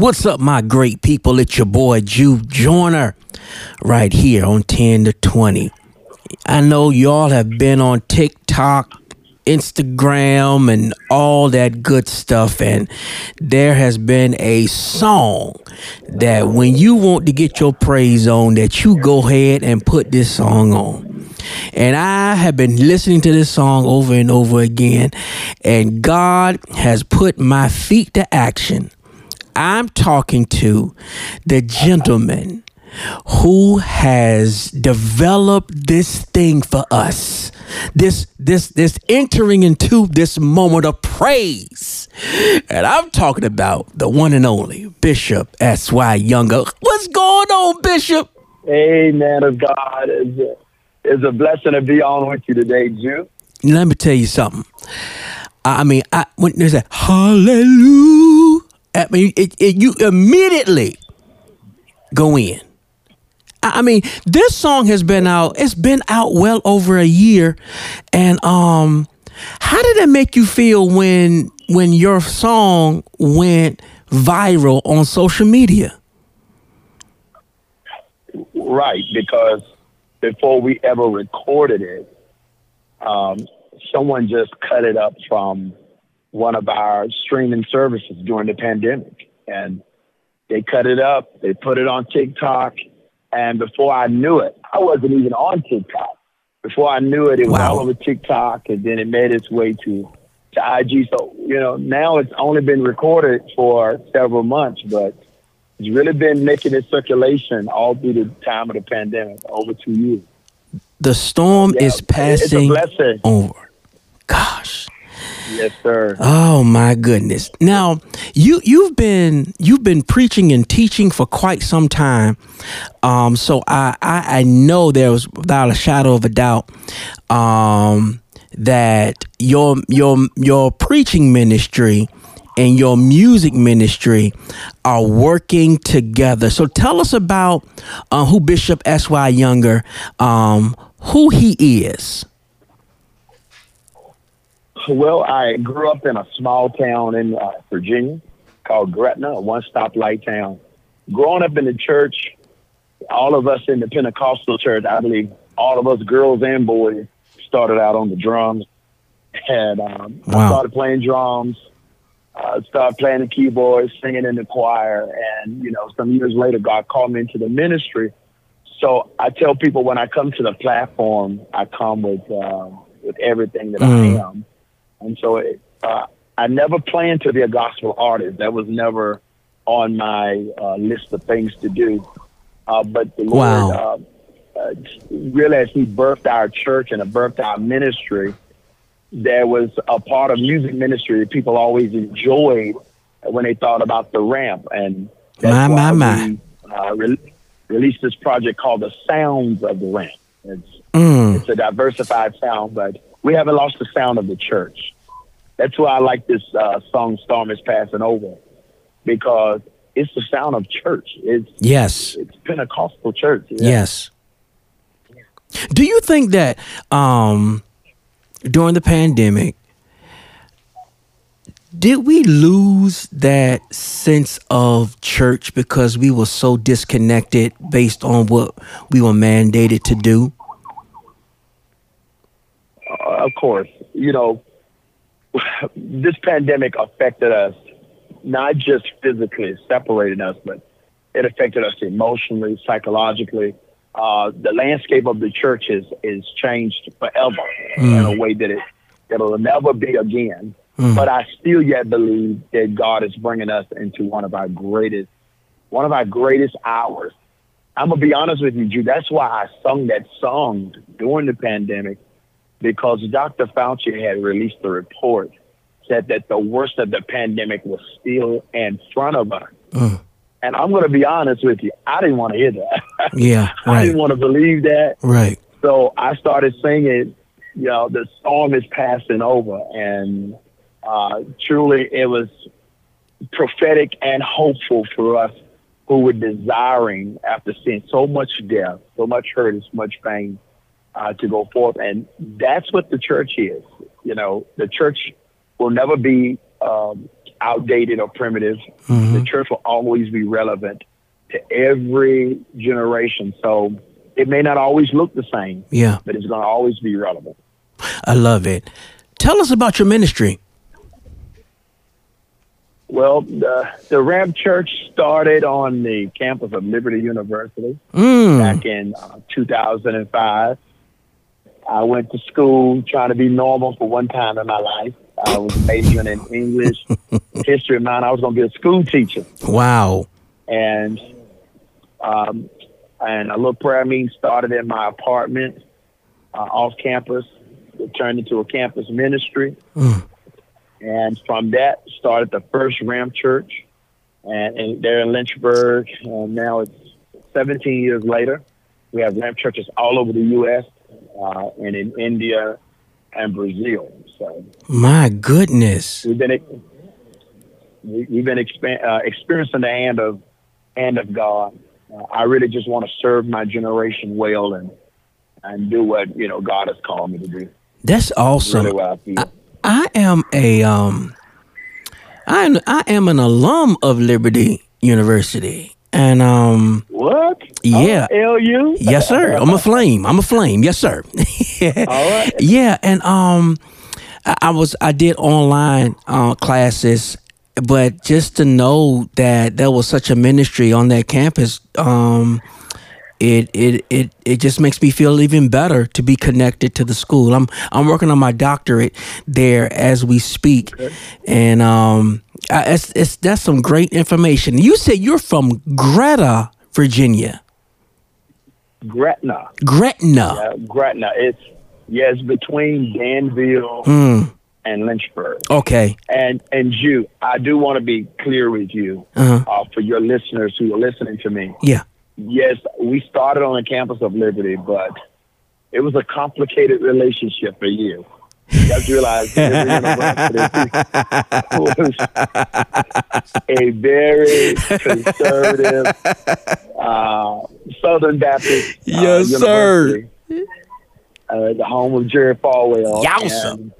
What's up, my great people? It's your boy Juve Joyner right here on 10 to 20. I know y'all have been on TikTok, Instagram, and all that good stuff, and there has been a song that when you want to get your praise on, that you go ahead and put this song on. And I have been listening to this song over and over again, and God has put my feet to action. I'm talking to the gentleman who has developed this thing for us. This this this entering into this moment of praise. And i'm talking about the one and only bishop s.y younger. What's going on bishop? Hey man of god. It's a, it's a blessing to be on with you today Jew. let me tell you something. I mean i when there's a hallelujah i mean it, it, you immediately go in I mean, this song has been out. It's been out well over a year, and um, how did it make you feel when when your song went viral on social media? Right, because before we ever recorded it, um, someone just cut it up from one of our streaming services during the pandemic, and they cut it up. They put it on TikTok and before I knew it, I wasn't even on TikTok. Before I knew it, it wow. was all over TikTok, and then it made its way to to IG. So you know, now it's only been recorded for several months, but it's really been making its circulation all through the time of the pandemic, over two years. The storm yeah, is passing over. Gosh. Yes, sir. Oh my goodness. Now, you you've been you've been preaching and teaching for quite some time. Um, so I, I, I know there was without a shadow of a doubt um, that your your your preaching ministry and your music ministry are working together. So tell us about uh, who Bishop S.Y. Younger, um, who he is. Well, I grew up in a small town in uh, Virginia called Gretna, a one stoplight town. Growing up in the church, all of us in the Pentecostal church, I believe all of us girls and boys started out on the drums. And um, wow. I started playing drums, uh, started playing the keyboard, singing in the choir. And, you know, some years later, God called me into the ministry. So I tell people when I come to the platform, I come with, uh, with everything that mm. I am. And so it, uh, I never planned to be a gospel artist. That was never on my uh, list of things to do. Uh, but the wow. Lord, uh, uh, really, as He birthed our church and a birthed our ministry, there was a part of music ministry that people always enjoyed when they thought about the ramp. And that's my, my, we, uh, re- released this project called The Sounds of the Ramp. It's, mm. it's a diversified sound, but we haven't lost the sound of the church. That's why I like this uh, song "Storm is Passing Over" because it's the sound of church. It's yes, it's Pentecostal church. Yeah. Yes. Do you think that um, during the pandemic, did we lose that sense of church because we were so disconnected based on what we were mandated to do? Uh, of course, you know, this pandemic affected us not just physically, separating us, but it affected us emotionally, psychologically. Uh, the landscape of the church is is changed forever mm. in a way that it it'll never be again. Mm. But I still yet believe that God is bringing us into one of our greatest one of our greatest hours. I'm gonna be honest with you, Drew. That's why I sung that song during the pandemic because Dr. Fauci had released a report said that the worst of the pandemic was still in front of us. And I'm going to be honest with you, I didn't want to hear that. Yeah, right. I didn't want to believe that. Right. So I started singing, you know, the storm is passing over, and uh, truly it was prophetic and hopeful for us who were desiring after seeing so much death, so much hurt, and so much pain uh, to go forth. And that's what the church is. You know, the church will never be um, outdated or primitive. The church will always be relevant to every generation. So it may not always look the same, Yeah, but it's going to always be relevant. I love it. Tell us about your ministry. Well, the, the Ramp Church started on the campus of Liberty University Mm. back in uh, 2005. I went to school trying to be normal for one time in my life. I was majoring in English, history of mine. I was going to be a school teacher. Wow. and um, and a little prayer meeting started in my apartment uh, off campus. It turned into a campus ministry, Mm. and from that started the first Ramp Church, and, and there in Lynchburg. And now it's 17 years later. We have Ramp churches all over the U.S. Uh, and in India and Brazil. So My goodness. we've been we- we've been uh, experiencing the hand of hand of God. Uh, I really just want to serve my generation well and and do what you know God has called me to do. That's awesome. Really I. I, I am a um I am I am an alum of Liberty University. And um what? Yeah. LU. yes sir, I'm a flame. I'm a flame. Yes sir. All right. Yeah, and um I, I was I did online uh classes but just to know that there was such a ministry on that campus um it it it it just makes me feel even better to be connected to the school. I'm I'm working on my doctorate there as we speak, and um, I, it's it's that's some great information. You said you're from Greta, Virginia. Gretna. Gretna. Uh, Gretna. It's yes between Danville Mm, and Lynchburg. okay. And and you, I do want to be clear with you Uh-huh. uh, for your listeners who are listening to me. Yeah. Yes, we started on the campus of Liberty, but it was a complicated relationship for you. You to realize was a very conservative uh, Southern Baptist uh, Yes, sir. Uh, the home of Jerry Falwell. Yowza.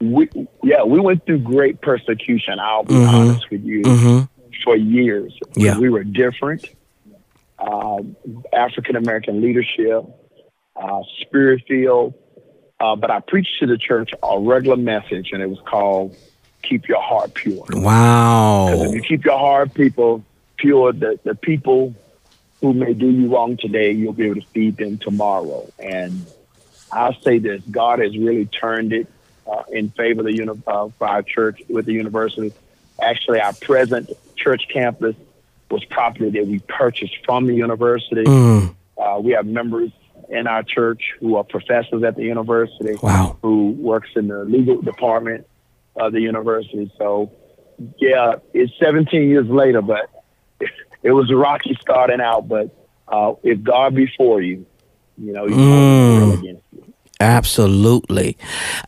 We, yeah, we went through great persecution. I'll be Mhm. honest with you Mm-hmm. for years. Yeah. We were different. Uh, African American leadership, uh, spirit filled. Uh, but I preached to the church a regular message, and it was called "Keep Your Heart Pure." Because Wow. if you keep your heart, people pure, the the people who may do you wrong today, you'll be able to feed them tomorrow. And I'll say this: God has really turned it uh, in favor of the uni- uh, our church with the university. Actually, our present church campus was property that we purchased from the university. Mm, Uh, we have members in our church who are professors at the university wow. who works in the legal department of the university. So, yeah, it's 17 years later, but it was rocky starting out. But uh, if God be for you, you know, you Mm. against you. Absolutely.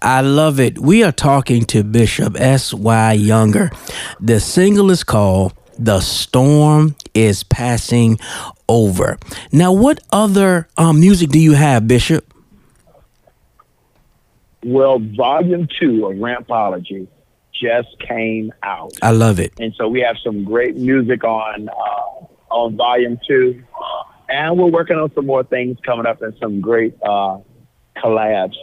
I love it. We are talking to Bishop S.Y. Younger. The single is called The Storm is Passing Over. Now, what other um, music do you have, Bishop? Well, volume two of Rampology just came out. I love it. and so we have some great music on uh, on volume two, and we're working on some more things coming up and some great uh, collabs.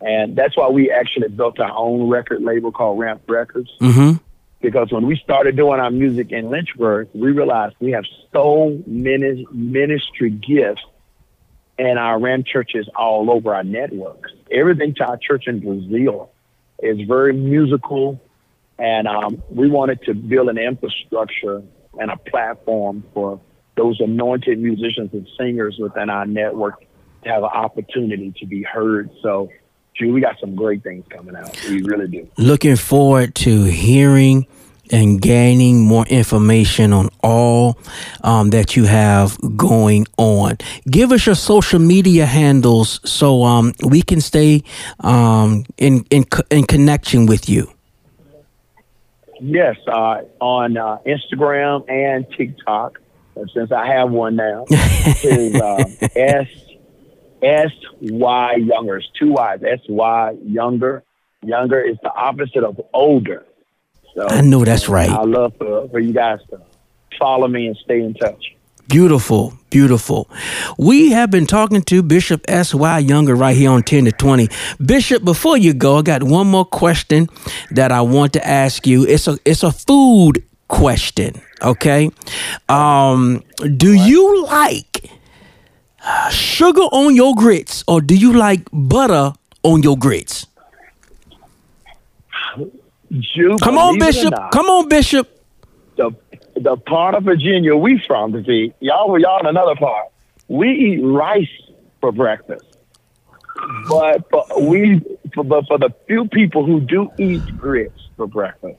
And that's why we actually built our own record label called Ramp Records. Mm-hmm. Because when we started doing our music in Lynchburg, we realized we have so many ministry gifts in our Ramp churches all over our networks. Everything to our church in Brazil is very musical, and um, we wanted to build an infrastructure and a platform for those anointed musicians and singers within our network to have an opportunity to be heard. So, Drew, we got some great things coming out. We really do. Looking forward to hearing and gaining more information on all um, that you have going on. Give us your social media handles so um, we can stay um, in, in in connection with you. Yes, uh, on uh, Instagram and TikTok, since I have one now, is uh, S S Y Younger. It's two Y's. S Y Younger. Younger is the opposite of older. So I know that's right. I love for, for you guys to follow me and stay in touch. Beautiful, beautiful. We have been talking to Bishop S.Y. Younger right here on 10 to 20. Bishop, before you go, I got one more question that I want to ask you. It's a it's a food question, okay? Um, do you like sugar on your grits or do you like butter on your grits? Jew, Come on, believe it or Bishop. not, Come on, Bishop. the the part of Virginia we from, see, y'all were y'all in another part. We eat rice for breakfast, but for we for, but for the few people who do eat grits for breakfast,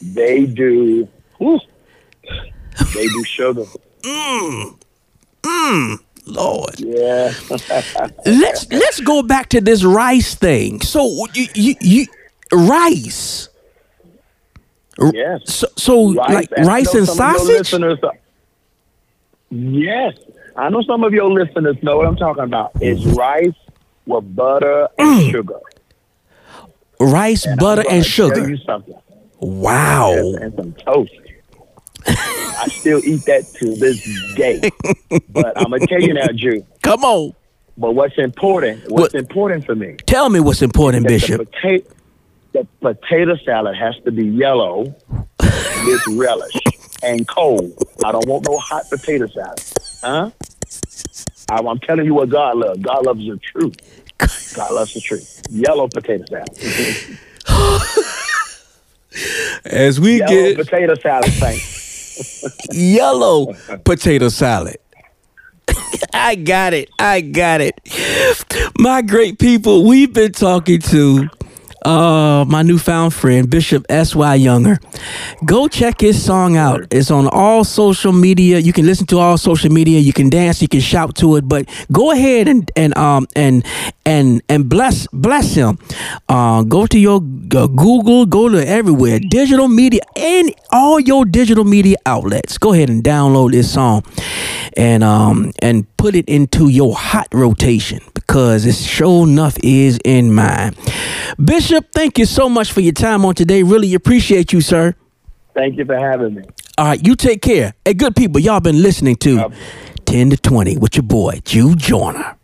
they do. whew, they do sugar. Mm. Mm. Lord. Yeah, let's let's go back to this rice thing. So you you, you rice. Yes. So, so like rice and sausage. yes, I know some of your listeners know what I'm talking about. It's rice with butter and mm. sugar. Rice, And butter, and tell sugar. You something. Wow. and some toast. I still eat that to this day. But I'm gonna tell you now, Drew. Come on. But what's important? What's What- important for me? Tell me what's important, Bishop. Potato, the potato salad has to be yellow with relish and cold. I don't want no hot potato salad. Huh? I- I'm telling you what God loves. God loves the truth. God loves the truth. Yellow potato salad. As we Yellow potato salad, thanks. yellow potato salad. I got it. I got it. My great people, we've been talking to uh my newfound friend Bishop S.Y. Younger. Go check his song out. It's on all social media. You can listen to all social media. You can dance, you can shout to it, but go ahead and and um and and and bless bless him. Uh go to your uh, Google, go to everywhere, digital media and all your digital media outlets. Go ahead and download this song and um and put it into your hot rotation because it's sure enough is in mine. Bishop, thank you so much for your time on today. Really appreciate you, sir. Thank you for having me. All right, you take care. Hey, good people, y'all been listening to Yep. 10 to 20 with your boy, Jew Joyner.